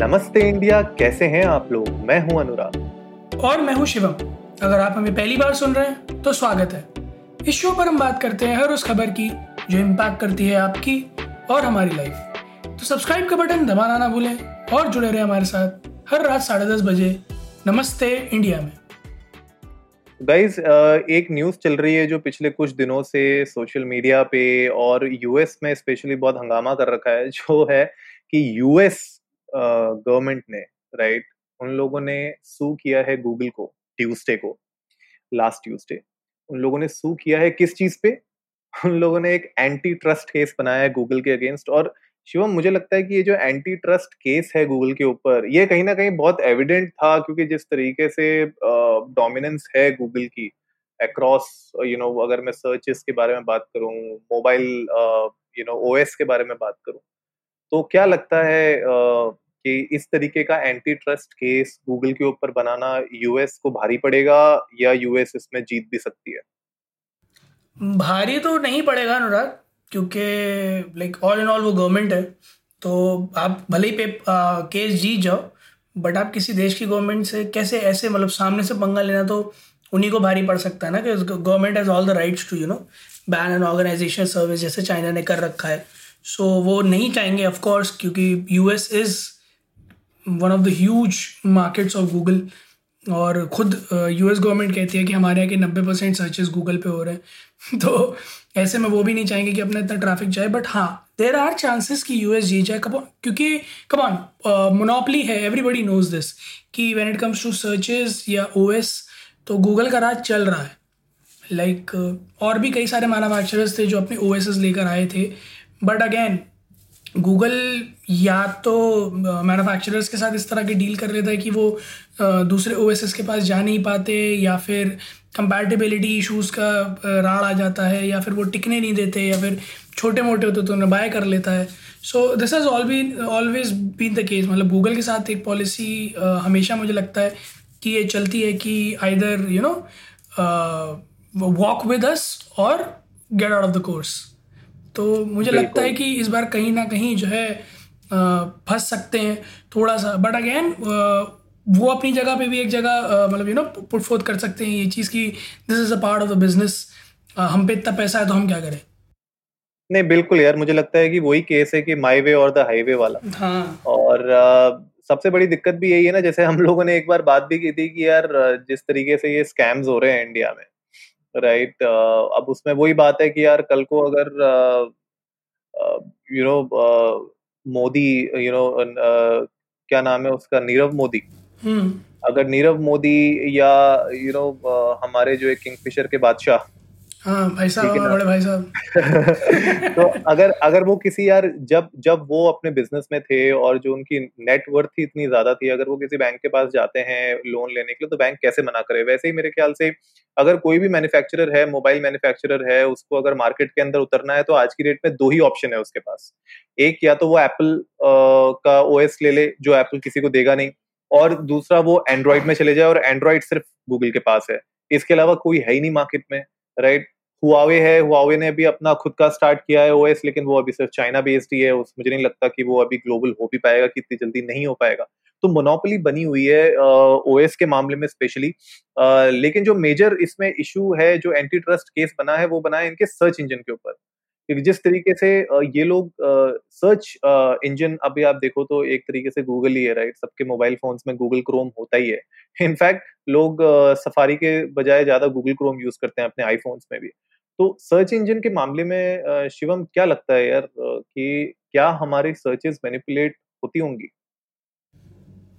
नमस्ते इंडिया कैसे हैं आप लोग? मैं हूँ अनुराग। और मैं हूँ शिवम। अगर आप हमें पहली बार सुन रहे हैं तो स्वागत है। इस शो पर हम बात करते हैं हर उस खबर की जो इम्पैक्ट करती है आपकी और हमारी लाइफ तो सब्सक्राइब का बटन दबाना ना भूलें और जुड़े रहे हमारे साथ हर रात साढ़े दस बजे नमस्ते इंडिया में। गाइज़ एक न्यूज़ चल रही है जो पिछले कुछ दिनों से सोशल मीडिया पे और यूएस में स्पेशली बहुत हंगामा कर रखा है जो है कि यूएस गवर्नमेंट ने राइट उन लोगों ने सू किया है गूगल को ट्यूसडे को लास्ट ट्यूसडे उन लोगों ने सू किया है किस चीज़ पे? उन लोगों ने एक एंटी ट्रस्ट केस बनाया है गूगल के अगेंस्ट और शिवम मुझे लगता है कि ये जो एंटी ट्रस्ट केस है गूगल के ऊपर ये कहीं ना कहीं बहुत एविडेंट था क्योंकि जिस तरीके से डोमिनेंस है गूगल की अक्रॉस यू नो अगर मैं सर्चेस के बारे में बात करूँ मोबाइल यू नो ओएस के बारे में बात करूँ तो क्या लगता है uh, कि इस तरीके का एंटी ट्रस्ट केस गूगल के ऊपर बनाना यूएस को भारी पड़ेगा या यूएस इसमें जीत भी सकती है? भारी तो नहीं पड़ेगा अनुराग क्योंकि लाइक ऑल इन ऑल वो गवर्नमेंट है तो आप भले ही केस जीत जाओ बट आप किसी देश की गवर्नमेंट से कैसे ऐसे मतलब सामने से पंगा लेना तो उन्हीं को भारी पड़ सकता है ना कि government has all the rights to you know ban and organisation service जैसे चाइना ने कर रखा है। सो so, वो नहीं चाहेंगे ऑफ़ कोर्स क्योंकि US is one of the huge markets of Google और खुद यूएस गवर्नमेंट कहती है कि हमारे यहाँ के नब्बे परसेंट सर्चेज गूगल पे हो रहे हैं। तो ऐसे में वो भी नहीं चाहेंगे कि अपना इतना ट्रैफ़िक जाए बट हाँ देर आर चांसेस कि यूएस जीत जाए। कब क्योंकि कमान मोनोपली है एवरीबडी नोज़ दिस कि when it comes to searches या ओएस तो गूगल का राज चल रहा है। लाइक like, और भी कई सारे मैनुफैक्चरर्स थे जो अपने ओ एस एस लेकर आए थे। बट अगेन गूगल या तो मैन्युफैक्चरर्स के साथ इस तरह की डील कर लेता है कि वो दूसरे ओएसएस के पास जा नहीं पाते या फिर कंपैटिबिलिटी इश्यूज़ का राड़ आ जाता है या फिर वो टिकने नहीं देते या फिर छोटे मोटे होते तो उन्हें बाय कर लेता है। So this has all been always been the case मतलब गूगल के साथ एक पॉलिसी हमेशा मुझे लगता है कि ये चलती है कि either you know walk with us और get out of the course तो मुझे लगता है कि इस बार कहीं ना कहीं जो है फंस सकते हैं थोड़ा सा। बट अगेन वो अपनी जगह पे भी एक जगह मतलब यू नो पुट फोर्थ कर सकते हैं ये चीज़ की this is a part of the business हम पे इतना पैसा है तो हम क्या करें? नहीं बिल्कुल यार मुझे लगता है कि वही केस है कि माई वे और द हाईवे वाला। हाँ। और आ, सबसे बड़ी दिक्कत भी यही है ना जैसे हम लोगों ने एक बार बात भी की थी कि यार जिस तरीके से ये स्कैम्स हो रहे हैं इंडिया में राइट uh, अब उसमें वही बात है कि यार कल को अगर you know Modi you know क्या नाम है उसका नीरव मोदी हम्म। अगर नीरव मोदी या यू you नो know, हमारे जो एक किंगफिशर के बादशाह हाँ भाई साहब बड़े भाई साहब। तो अगर अगर वो किसी यार जब जब वो अपने बिज़नेस में थे और जो उनकी नेटवर्थ थी इतनी ज़्यादा थी अगर वो किसी बैंक के पास जाते हैं लोन लेने के लिए तो बैंक कैसे मना करे? वैसे ही मेरे ख्याल से अगर कोई भी मैन्युफैक्चरर है मोबाइल मैन्युफैक्चरर है उसको अगर मार्केट के अंदर उतरना है तो आज की डेट में दो ही ऑप्शन है उसके पास। एक या तो वो एप्पल का ओएस ले ले जो एप्पल किसी को देगा नहीं और दूसरा वो एंड्रॉइड में चले जाए और एंड्रॉइड सिर्फ़ गूगल के पास है। इसके अलावा कोई है ही नहीं मार्केट में राइट हुआवे है हुआवे ने भी अपना खुद का स्टार्ट किया है ओएस लेकिन वो अभी सिर्फ़ चाइना बेस्ड ही है। उस, मुझे नहीं लगता कि वो अभी ग्लोबल हो भी पाएगा, कि इतनी जल्दी नहीं हो पाएगा। तो मोनोपली बनी हुई है ओएस के मामले में स्पेशली लेकिन जो मेजर इसमें इशू है, जो एंटी ट्रस्ट केस बना है, वो बना है इनके सर्च इंजन के ऊपर। क्योंकि जिस तरीके से ये लोग सर्च इंजन अभी आप देखो तो एक तरीके से गूगल ही है राइट सबके मोबाइल फोन्स में गूगल क्रोम होता ही है। इनफैक्ट लोग सफारी के बजाय ज़्यादा गूगल क्रोम यूज़ करते हैं अपने आईफोन्स में भी। तो सर्च इंजन के मामले में शिवम क्या लगता है यार कि क्या हमारी सर्चेस मैनिपुलेट होती होंगी?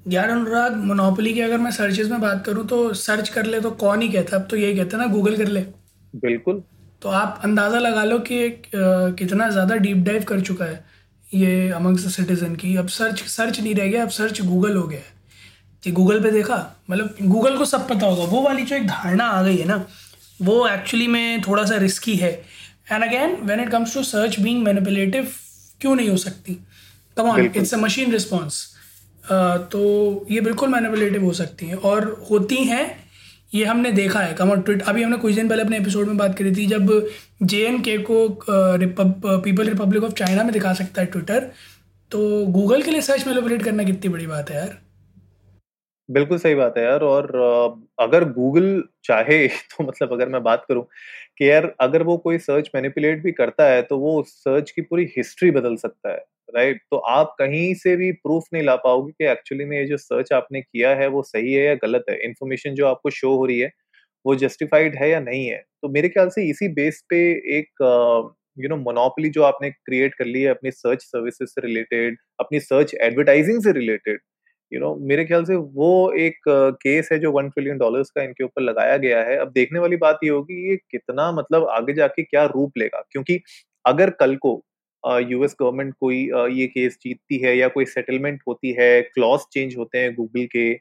यार अनुराग मोनोपोली की अगर मैं सर्चेस में बात करूँ तो सर्च कर ले तो कौन ही कहता? अब तो यही कहते ना गूगल कर ले। बिल्कुल। तो आप अंदाज़ा लगा लो कि कितना ज़्यादा डीप डाइव कर चुका है ये अमंग्स सिटीजन की। अब सर्च सर्च नहीं रह गया अब सर्च गूगल हो गया है। कि गूगल पे देखा मतलब गूगल को सब पता होगा। वो वाली जो एक धारणा आ गई है ना वो एक्चुअली में थोड़ा सा रिस्की है। And again when it comes to search being manipulative क्यों नहीं हो सकती? Come on it's a machine response तो ये बिल्कुल मैनिपुलेटिव हो सकती हैं। और होती हैं ये हमने देखा है। कम ऑन ट्विट अभी हमने कुछ दिन पहले अपने एपिसोड में बात करी थी जब जे एन के को पीपल रिपब्लिक ऑफ़ चाइना में दिखा सकता है ट्विटर तो गूगल के लिए सर्च मैनिपुलेट करना कितनी बड़ी बात है यार। बिल्कुल सही बात है यार और अगर गूगल चाहे तो मतलब अगर मैं बात करूँ कि यार अगर वो कोई सर्च मैनिपुलेट भी करता है तो वो उस सर्च की पूरी हिस्ट्री बदल सकता है, राइट? तो आप कहीं से भी प्रूफ नहीं ला पाओगे कि एक्चुअली में ये जो सर्च आपने किया है वो सही है या गलत है। इन्फॉर्मेशन जो आपको शो हो रही है वो जस्टिफाइड है या नहीं है? तो मेरे ख्याल से इसी बेस पे एक यू नो, मोनोपली जो आपने क्रिएट कर ली है अपनी सर्च सर्विसेज़ से रिलेटेड, अपनी सर्च एडवर्टाइजिंग से रिलेटेड यू नो मेरे ख्याल से वो एक केस है जो वन ट्रिलियन डॉलर्स का इनके ऊपर लगाया गया है। अब देखने वाली बात ये होगी, ये कितना मतलब आगे जाके क्या रूप लेगा? क्योंकि अगर कल को यूएस गवर्नमेंट कोई ये केस जीतती है या कोई सेटलमेंट होती है क्लॉज चेंज होते हैं गूगल के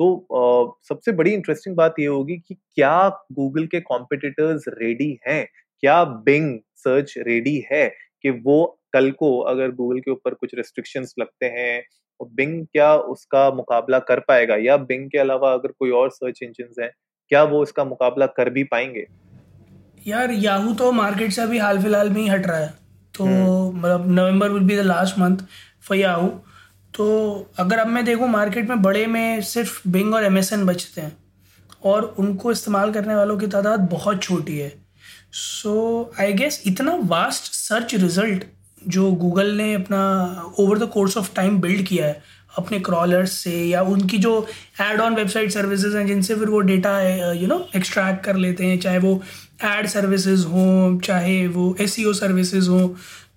तो सबसे बड़ी इंटरेस्टिंग बात ये होगी कि क्या गूगल के कॉम्पिटिटर्स रेडी हैं? क्या बिंग सर्च रेडी है कि वो कल को अगर गूगल के ऊपर कुछ रिस्ट्रिक्शंस लगते हैं बिंग क्या उसका मुकाबला कर पाएगा? या बिंग के अलावा अगर कोई और सर्च इंजिन हैं क्या वो इसका मुकाबला कर भी पाएँगे? यार याहू तो मार्केट से अभी हाल फ़िलहाल में ही हट रहा है। तो हम्म। मतलब November will be the last month for Yahoo तो अगर अब मैं देखूँ मार्केट में बड़े में सिर्फ़ बिंग और एम बचते हैं। और उनको इस्तेमाल करने वालों की तादाद बहुत छोटी है। सो आई गेस इतना वास्ट सर्च रिज़ल्ट जो गूगल ने अपना over the course of time build किया है अपने क्रॉलर्स से या उनकी जो एड ऑन वेबसाइट सर्विसेज़ हैं जिनसे फिर वो डेटा यू नो एक्सट्रैक्ट कर लेते हैं चाहे वो एड सर्विसेज़ हों चाहे वो एस सर्विसेज़ हों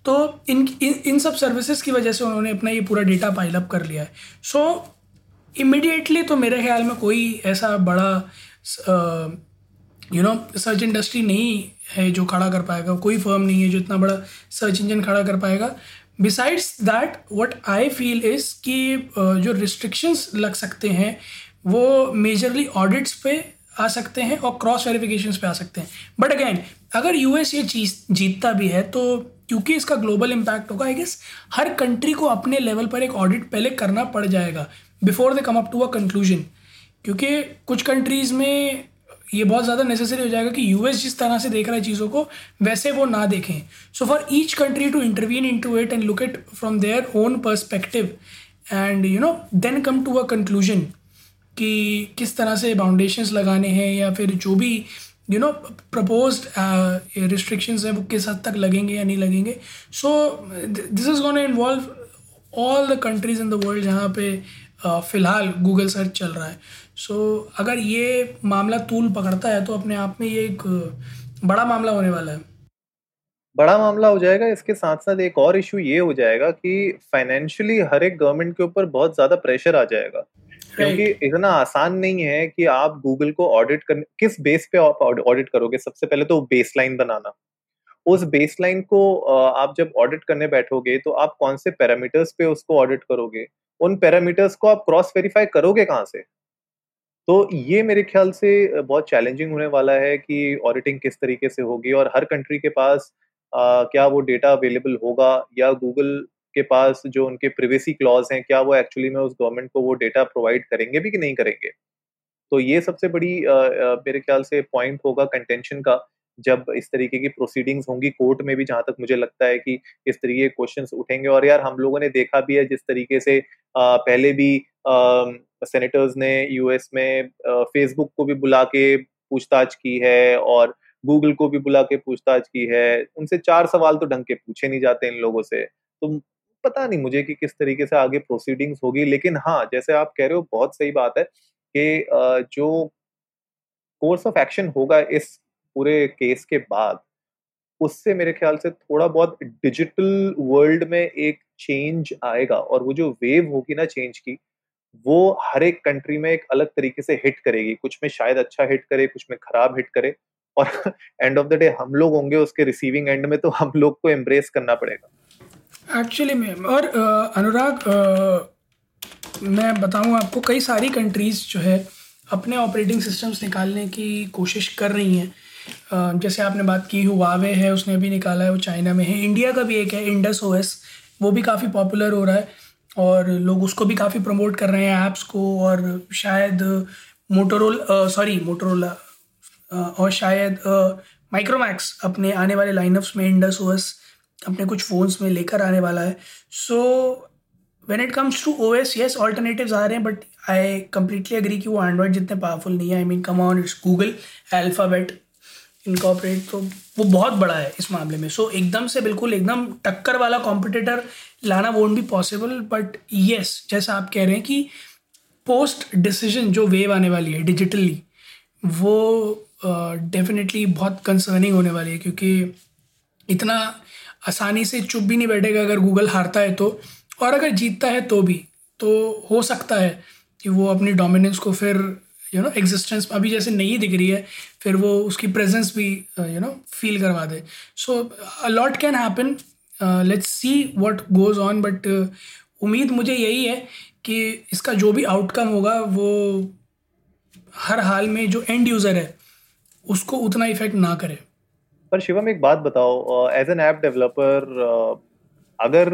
तो इन इन इन सब सर्विसेज़ की वजह से उन्होंने अपना ये पूरा डेटा पाइल अप कर लिया है। सो so, इमिडिएटली तो मेरे ख्याल में कोई ऐसा बड़ा यू नो सर्च इंडस्ट्री नहीं है जो खड़ा कर पाएगा। कोई फर्म नहीं है जो इतना बड़ा सर्च इंजन खड़ा कर पाएगा। Besides that what I feel is कि जो रिस्ट्रिक्शंस लग सकते हैं, वो मेजरली ऑडिट्स पे आ सकते हैं और क्रॉस वेरिफिकेशन पे आ सकते हैं। बट अगेन अगर यूएस ये चीज़ जीतता भी है तो क्योंकि इसका ग्लोबल इम्पैक्ट होगा आई गेस हर कंट्री को अपने लेवल पर एक ऑडिट पहले करना पड़ जाएगा before they come up to a conclusion क्योंकि कुछ कंट्रीज़ में ये बहुत ज़्यादा नेसेसरी हो जाएगा कि यूएस जिस तरह से देख रहा है चीज़ों को, वैसे वो ना देखें। So for each country to intervene into it and look it from their own perspective and you know then come to a conclusion कि किस तरह से बाउंडेशंस लगाने हैं या फिर जो भी यू नो प्रपोज रिस्ट्रिक्शंस हैं वो किस हद तक लगेंगे या नहीं लगेंगे। So this is gonna involve all the countries in the world जहाँ पे फ़िलहाल गूगल सर्च चल रहा है। सो so, अगर ये मामला तूल पकड़ता है तो अपने आप में ये एक बड़ा मामला होने वाला है। बड़ा मामला हो जाएगा। इसके साथ साथ एक और इशू ये हो जाएगा कि फाइनेंशियली हर एक गवर्नमेंट के ऊपर बहुत ज़्यादा प्रेशर आ जाएगा। क्योंकि इतना आसान नहीं है कि आप गूगल को ऑडिट कर किस बेस पे आप ऑडिट करोगे? सबसे पहले तो बेसलाइन बनाना। उस बेसलाइन को आप जब ऑडिट करने बैठोगे तो आप कौन से पैरामीटर्स पे उसको ऑडिट करोगे? उन पैरामीटर्स को आप क्रॉस वेरीफाई करोगे कहाँ से? तो ये मेरे ख्याल से बहुत चैलेंजिंग होने वाला है कि ऑडिटिंग किस तरीके से होगी और हर कंट्री के पास आ, क्या वो डेटा अवेलेबल होगा या गूगल के पास जो उनके प्रिवेसी क्लॉज हैं क्या वो एक्चुअली में उस गवर्नमेंट को वो डेटा प्रोवाइड करेंगे भी कि नहीं करेंगे? तो ये सबसे बड़ी आ, आ, मेरे ख्याल से पॉइंट होगा कंटेंशन का। जब इस तरीके की प्रोसीडिंग्स होंगी कोर्ट में भी जहाँ तक मुझे लगता है कि इस तरीके के क्वेश्चन उठेंगे। और यार हम लोगों ने देखा भी है जिस तरीके से आ, पहले भी सेनेटर्स ने यूएस में फेसबुक को भी बुला के पूछताछ की है और गूगल को भी बुला के पूछताछ की है। उनसे चार सवाल तो ढंग के पूछे नहीं जाते इन लोगों से। तो पता नहीं मुझे कि किस तरीके से आगे प्रोसीडिंग्स होगी लेकिन हाँ जैसे आप कह रहे हो बहुत सही बात है कि जो कोर्स ऑफ़ एक्शन होगा इस पूरे केस के बाद, उससे मेरे ख्याल से थोड़ा बहुत डिजिटल वर्ल्ड में एक चेंज आएगा और वो जो वेव होगी ना चेंज की, वो हर एक कंट्री में एक अलग तरीके से हिट करेगी। कुछ में शायद अच्छा हिट करे, कुछ में खराब हिट करे और एंड ऑफ़ द डे हम लोग होंगे उसके रिसीविंग एंड में तो हम लोग को एम्ब्रेस करना पड़ेगा। एक्चुअली मैम और अनुराग मैं बताऊँ आपको कई सारी कंट्रीज़ जो है अपने ऑपरेटिंग सिस्टम्स निकालने की कोशिश कर रही हैं। जैसे आपने बात की हुआवे है, उसने भी निकाला है, वो चाइना में है। इंडिया का भी एक है इंडस ओएस वो भी काफ़ी पॉपुलर हो रहा है और लोग उसको भी काफ़ी प्रमोट कर रहे हैं ऐप्स को और शायद मोटोरोल सॉरी मोटोरोला और शायद माइक्रोमैक्स अपने आने वाले लाइनअप्स में इंडस ओएस अपने कुछ फ़ोन्स में लेकर आने वाला है। So when it comes to O S yes alternatives आ रहे हैं बट आई कम्प्लीटली अग्री कि वो एंड्रॉयड जितने पावरफुल नहीं है। I mean come on it's Google Alphabet incorporate तो वो बहुत बड़ा है इस मामले में। सो so, एकदम से बिल्कुल एकदम टक्कर वाला कॉम्पिटिटर लाना won't be possible but yes जैसा आप कह रहे हैं कि पोस्ट डिसीज़न जो वेव आने वाली है डिजिटली वो डेफिनेटली uh, बहुत कंसर्निंग होने वाली है क्योंकि इतना आसानी से चुप भी नहीं बैठेगा अगर गूगल हारता है तो और अगर जीतता है तो भी तो हो सकता है कि वो अपनी डोमिनेंस को फिर यू नो एग्जिस्टेंस अभी जैसे नहीं दिख रही है, फिर वो उसकी प्रेजेंस भी यू नो फील करवा दे। So a lot can happen let's see what goes on but उम्मीद मुझे यही है कि इसका जो भी आउटकम होगा, वो हर हाल में जो एंड यूज़र है, उसको उतना इफ़ेक्ट ना करे। पर शिवम, एक बात बताओ एज एन ऐप डेवलपर अगर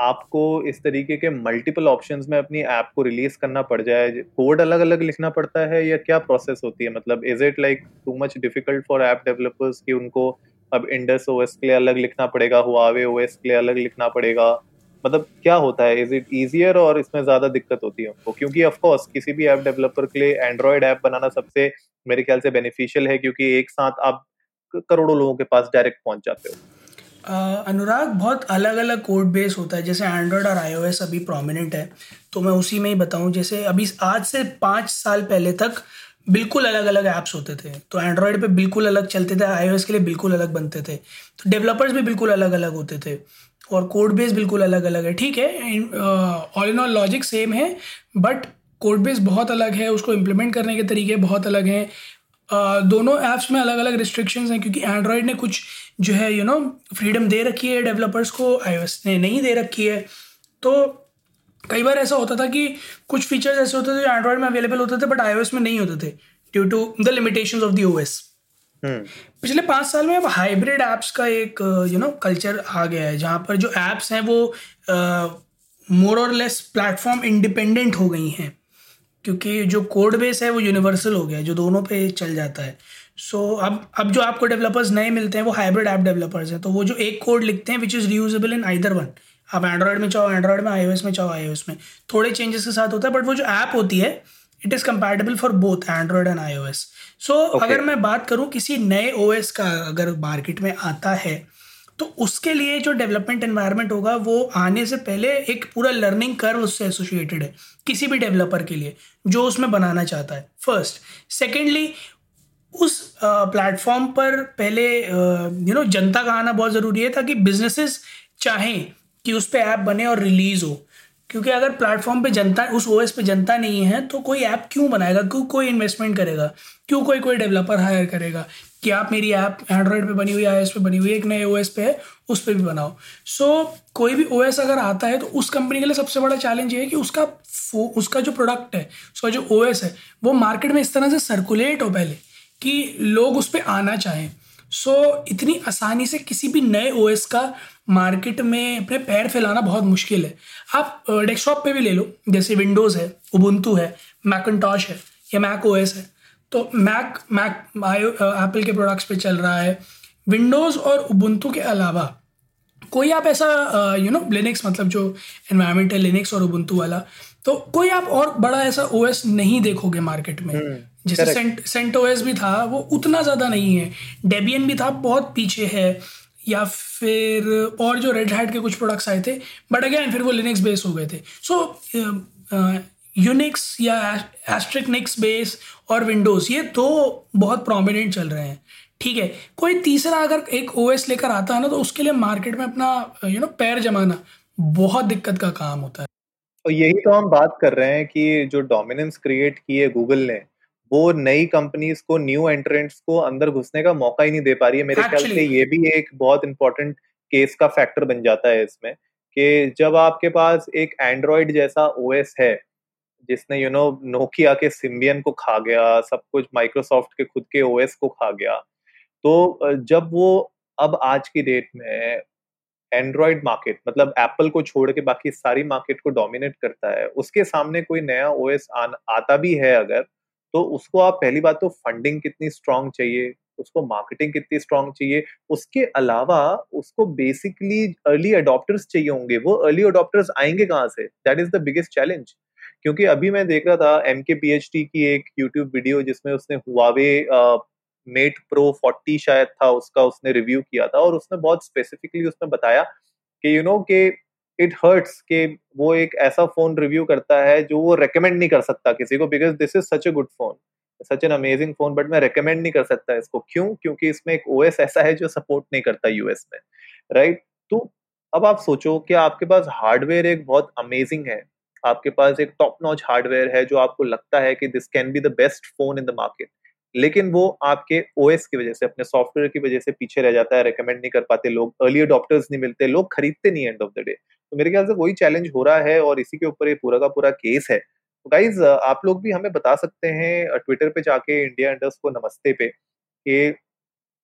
आपको इस तरीके के मल्टीपल ऑप्शंस में अपनी ऐप को रिलीज़ करना पड़ जाए कोड अलग अलग लिखना पड़ता है या क्या प्रोसेस होती है? मतलब is it like too much difficult for app developers कि उनको अब इंडस ओएस के लिए अलग लिखना पड़ेगा हुआवे ओएस के लिए अलग लिखना पड़ेगा? मतलब क्या होता है? इज़ इट इजियर और इसमें ज़्यादा दिक्कत होती है उनको? क्योंकि ऑफ़ कोर्स किसी भी ऐप डेवलपर के लिए एंड्रॉयड ऐप बनाना सबसे मेरे ख्याल से बेनिफिशियल है, क्योंकि एक साथ आप करोड़ों लोगों के पास डायरेक्ट पहुँच जाते हो। अनुराग, बहुत अलग अलग कोड बेस होता है। जैसे एंड्रॉयड और आईओएस अभी प्रोमिनेंट है तो मैं उसी में ही बताऊँ। जैसे अभी आज से पाँच साल पहले तक बिल्कुल अलग अलग ऐप्स होते थे। तो एंड्रॉयड पे बिल्कुल अलग चलते थे आईओएस के लिए बिल्कुल अलग बनते थे। तो डेवलपर्स भी बिल्कुल अलग अलग होते थे और कोड बेस बिल्कुल अलग अलग है। ठीक है all in all logic same है बट कोड बेस बहुत अलग है। उसको इम्प्लीमेंट करने के तरीके बहुत अलग हैं। दोनों ऐप्स में अलग अलग रिस्ट्रिक्शंस हैं, क्योंकि एंड्रॉयड ने कुछ जो है यू नो फ्रीडम दे रखी है डेवलपर्स को आई ने नहीं दे रखी है। तो कई बार ऐसा होता था कि कुछ फीचर्स ऐसे होते थे जो एंड्रॉयड में अवेलेबल होते थे बट आईओएस में नहीं होते थे due to the limitation of the ओ पिछले पाँच साल में अब हाइब्रिड ऐप्स का एक यू नो कल्चर आ गया है जहाँ पर जो ऐप्स हैं वो मोर और लेस प्लेटफॉर्म इंडिपेंडेंट हो गई हैं क्योंकि जो कोड बेस है वो यूनिवर्सल हो गया है जो दोनों पे चल जाता है। सो so, अब अब जो आपको डेवलपर्स नए मिलते हैं वो हाइब्रिड ऐप डेवलपर्स हैं। तो वो जो एक कोड लिखते हैं which is reusable in either one आप एंड्रॉयड में चाहो एंड्रॉयड में आईओएस में चाहो आई में। थोड़े चेंजेस के साथ होता है बट वो जो ऐप होती है it is compatible for both Android and iOS अगर मैं बात करूँ किसी नए ओएस का अगर मार्केट में आता है तो उसके लिए जो डेवलपमेंट एनवायरनमेंट होगा वो आने से पहले एक पूरा लर्निंग कर्व उससे एसोसिएटेड है किसी भी डेवलपर के लिए जो उसमें बनाना चाहता है। फ़र्स्ट सेकेंडली उस प्लेटफॉर्म पर पहले यू नो जनता का आना बहुत ज़रूरी है ताकि बिजनेसेस चाहें कि उस पर ऐप बने और रिलीज़ हो। क्योंकि अगर प्लेटफॉर्म पे जनता उस ओएस पे जनता नहीं है तो कोई ऐप क्यों बनाएगा? क्यों कोई इन्वेस्टमेंट करेगा? क्यों कोई कोई डेवलपर हायर करेगा? कि आप मेरी ऐप एंड्रॉयड पे बनी हुई आई पे बनी हुई एक नए ओएस पे है उस पर भी बनाओ। सो so, कोई भी ओएस अगर आता है तो उस कंपनी के लिए सबसे बड़ा चैलेंज ये है कि उसका उसका जो प्रोडक्ट है उसका जो ओएस है वो मार्केट में इस तरह से सर्कुलेट हो पहले। कि लोग उस पर आना चाहें। सो so, इतनी आसानी से किसी भी नए ओएस का मार्केट में अपने पैर फैलाना बहुत मुश्किल है। आप डेस्कटॉप पे भी ले लो। जैसे विंडोज़ है उबंतू है मैकनटॉश है या मैक ओ है। तो मैक मैक एप्पल के प्रोडक्ट्स पे चल रहा है। विंडोज़ और उबंतू के अलावा कोई आप ऐसा यू नो लिनिक्स मतलब जो एनवायरमेंट है लिनिक्स और उबंतू वाला तो कोई आप और बड़ा ऐसा ओएस नहीं देखोगे मार्केट में। हम्म, जैसे सेंट सेंट ओएस भी था वो उतना ज़्यादा नहीं है। डेबियन भी था बहुत पीछे है। या फिर और जो रेड हैट के कुछ प्रोडक्ट्स आए थे बट अगेन फिर वो लिनिक्स बेस हो गए थे। सो यूनिक्स या एस्ट्रिकनिक्स बेस और विंडोज़ ये दो बहुत प्रोमिनेंट चल रहे हैं। ठीक है कोई तीसरा अगर एक ओएस लेकर आता है ना तो उसके लिए मार्केट में अपना यू नो पैर जमाना बहुत दिक्कत का काम होता है। और यही तो हम बात कर रहे हैं कि जो डोमिनेंस क्रिएट की है गूगल ने वो नई कंपनीज़ को न्यू एंट्रेंट्स को अंदर घुसने का मौका ही नहीं दे पा रही है। मेरे ख्याल से ये भी एक बहुत इंपॉर्टेंट केस का फैक्टर बन जाता है इसमें कि जब आपके पास एक एंड्रॉइड जैसा ओएस है जिसने यू नो नोकिया के सिम्बियन को खा गया सब कुछ माइक्रोसॉफ्ट के खुद के ओएस को खा गया तो जब वो अब आज की डेट में एंड्रॉयड मार्केट मतलब एप्पल को छोड़ के बाकी सारी मार्केट को डोमिनेट करता है उसके सामने कोई नया ओएस आता भी है अगर तो उसको आप पहली बात तो फंडिंग कितनी स्ट्रांग चाहिए, उसको मार्केटिंग कितनी स्ट्रांग चाहिए, उसके अलावा उसको बेसिकली अर्ली अडॉप्टर्स चाहिए होंगे। वो अर्ली अडॉप्टर्स आएँगे कहाँ से? That is the biggest challenge क्योंकि अभी मैं देख रहा था एम के पी एच डी की एक यूट्यूब वीडियो जिसमें उसने हुआवे मेट प्रो फोर्टी शायद था, उसका उसने रिव्यू किया था और उसने बहुत स्पेसिफिकली उसमें बताया कि यू नो कि इट हर्ट्स कि वो एक ऐसा फ़ोन रिव्यू करता है जो वो रेकमेंड नहीं कर सकता किसी को because this is such a good phone such an amazing phone but मैं रेकमेंड नहीं कर सकता इसको। क्यों? क्योंकि इसमें एक ओएस ऐसा है जो सपोर्ट नहीं करता यूएस में राइट right? तो अब आप सोचो कि आपके पास हार्डवेयर एक बहुत अमेजिंग है। आपके पास एक टॉप नॉच हार्डवेयर है जो आपको लगता है कि this can be the best phone in the market लेकिन वो आपके ओएस की वजह से, अपने सॉफ्टवेयर की वजह से पीछे रह जाता है रेकमेंड नहीं कर पाते। लोग अर्ली अडॉप्टर्स नहीं मिलते, लोग खरीदते नहीं एंड ऑफ़ द डे तो मेरे ख्याल से वही चैलेंज हो रहा है और इसी के ऊपर ये पूरा का पूरा केस है। तो गाइज़ आप लोग भी हमें बता सकते हैं ट्विटर पे जाके इंडिया अंडर्स को नमस्ते पे कि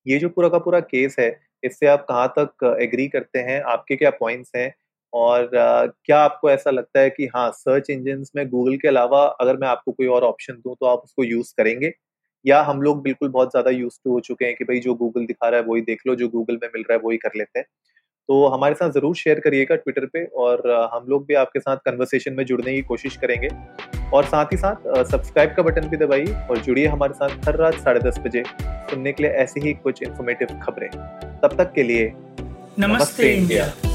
ये जो पूरा का पूरा केस है, इससे आप कहाँ तक एग्री करते हैं, आपके क्या पॉइंट्स हैं? और क्या आपको ऐसा लगता है कि हाँ सर्च इंजिन में गूगल के अलावा अगर मैं आपको कोई और ऑप्शन दूँ तो आप उसको यूज़ करेंगे? या हम लोग बिल्कुल बहुत ज़्यादा यूज़ हो चुके हैं कि भाई जो गूगल दिखा रहा है वही देख लो, जो गूगल में मिल रहा है वही कर लेते हैं? तो हमारे साथ ज़रूर शेयर करिएगा ट्विटर पे और हम लोग भी आपके साथ कन्वर्सेशन में जुड़ने की कोशिश करेंगे। और साथ ही साथ सब्सक्राइब का बटन भी दबाइए और जुड़िए हमारे साथ हर रात साढ़े दस बजे सुनने के लिए ऐसी ही कुछ इन्फॉर्मेटिव खबरें। तब तक के लिए नमस्ते, नमस्ते इंडिया, इंडिया।